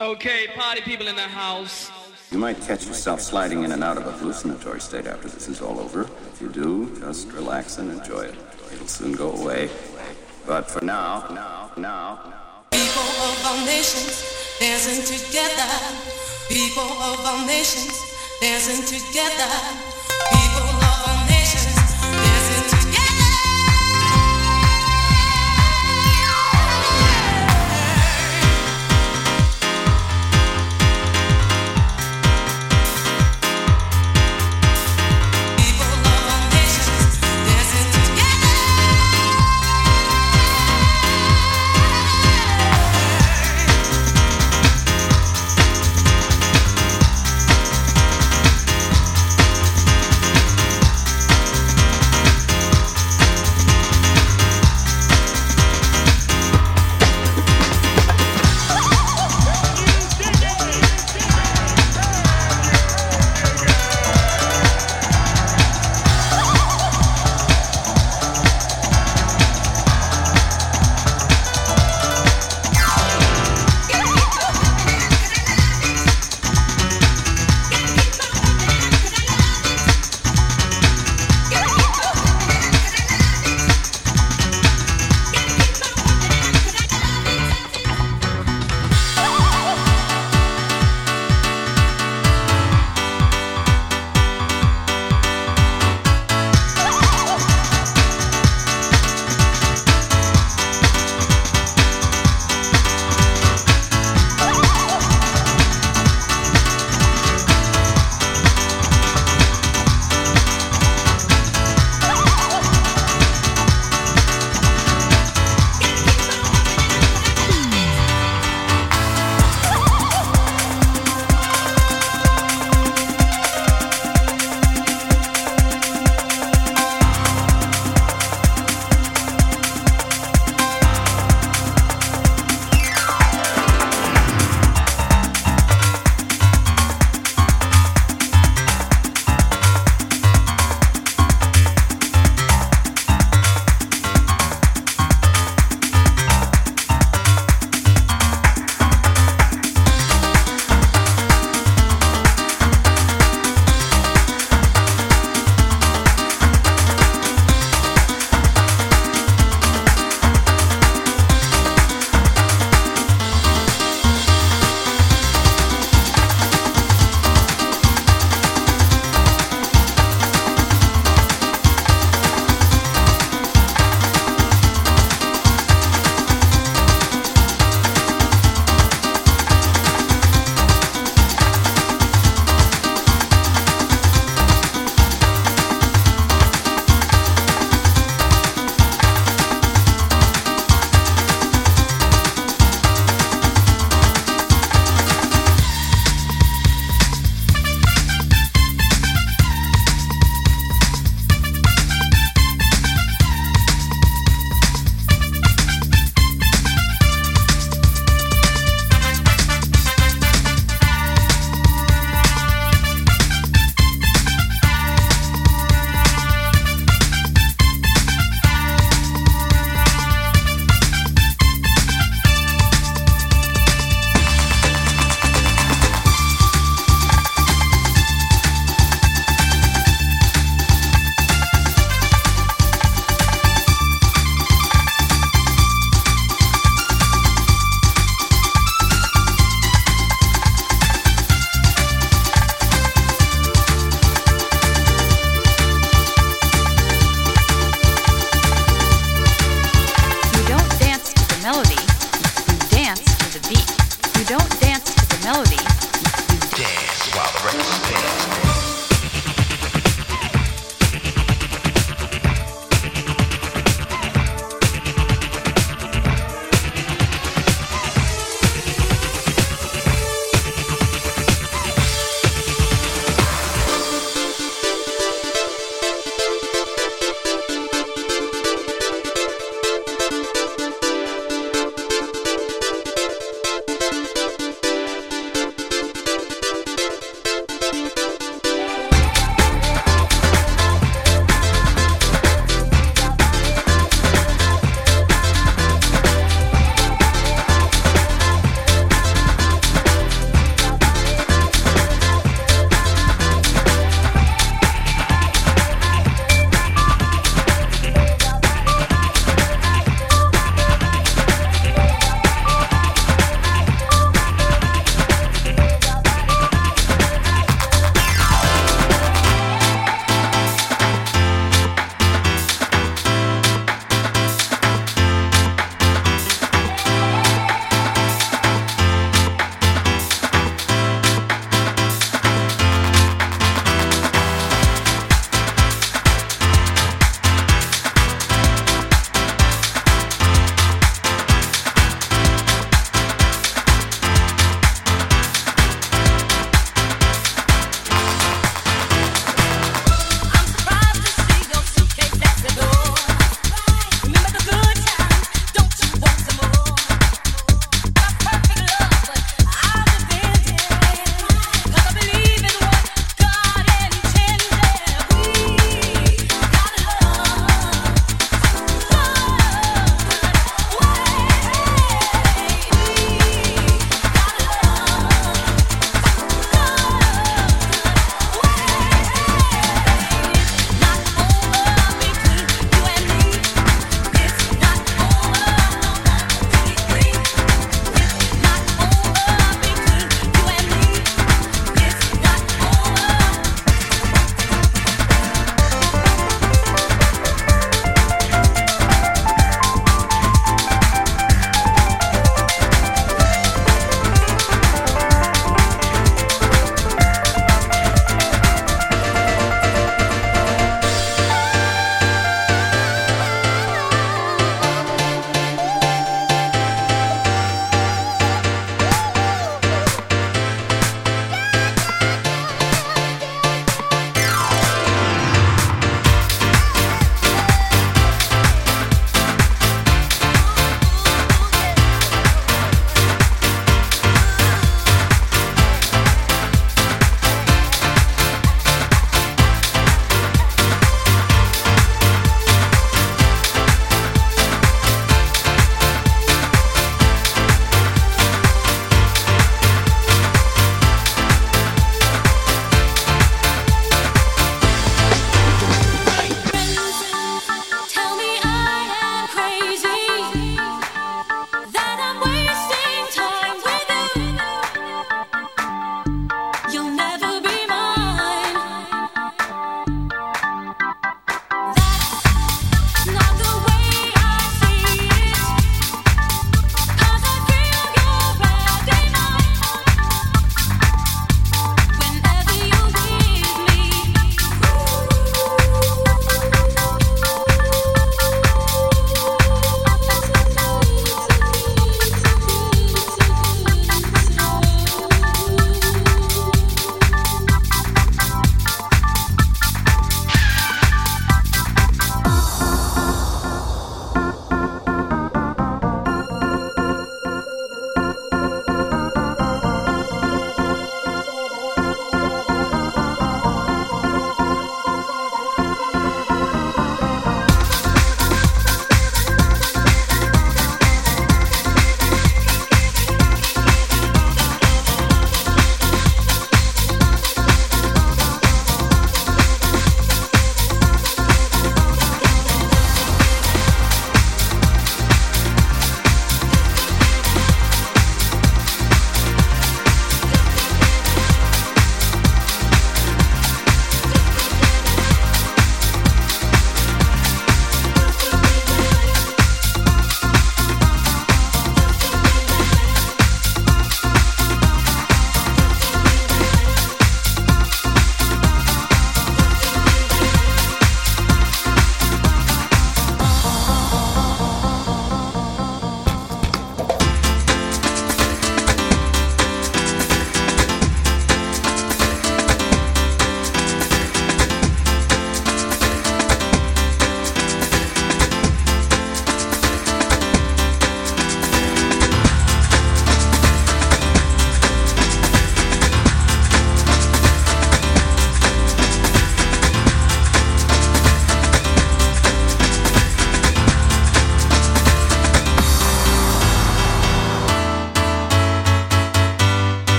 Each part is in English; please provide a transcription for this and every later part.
Okay, party people in the house. You might catch yourself sliding in and out of a hallucinatory state after this is all over. If you do, just relax and enjoy it. It'll soon go away. But for now, now, now, People of all nations dancing together. People of all nations dancing together. People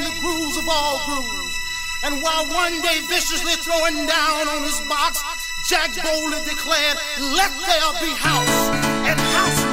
came the grooves of all grooves. And while one day viciously throwing down on his box, Jack boldly declared, Let there be house. And house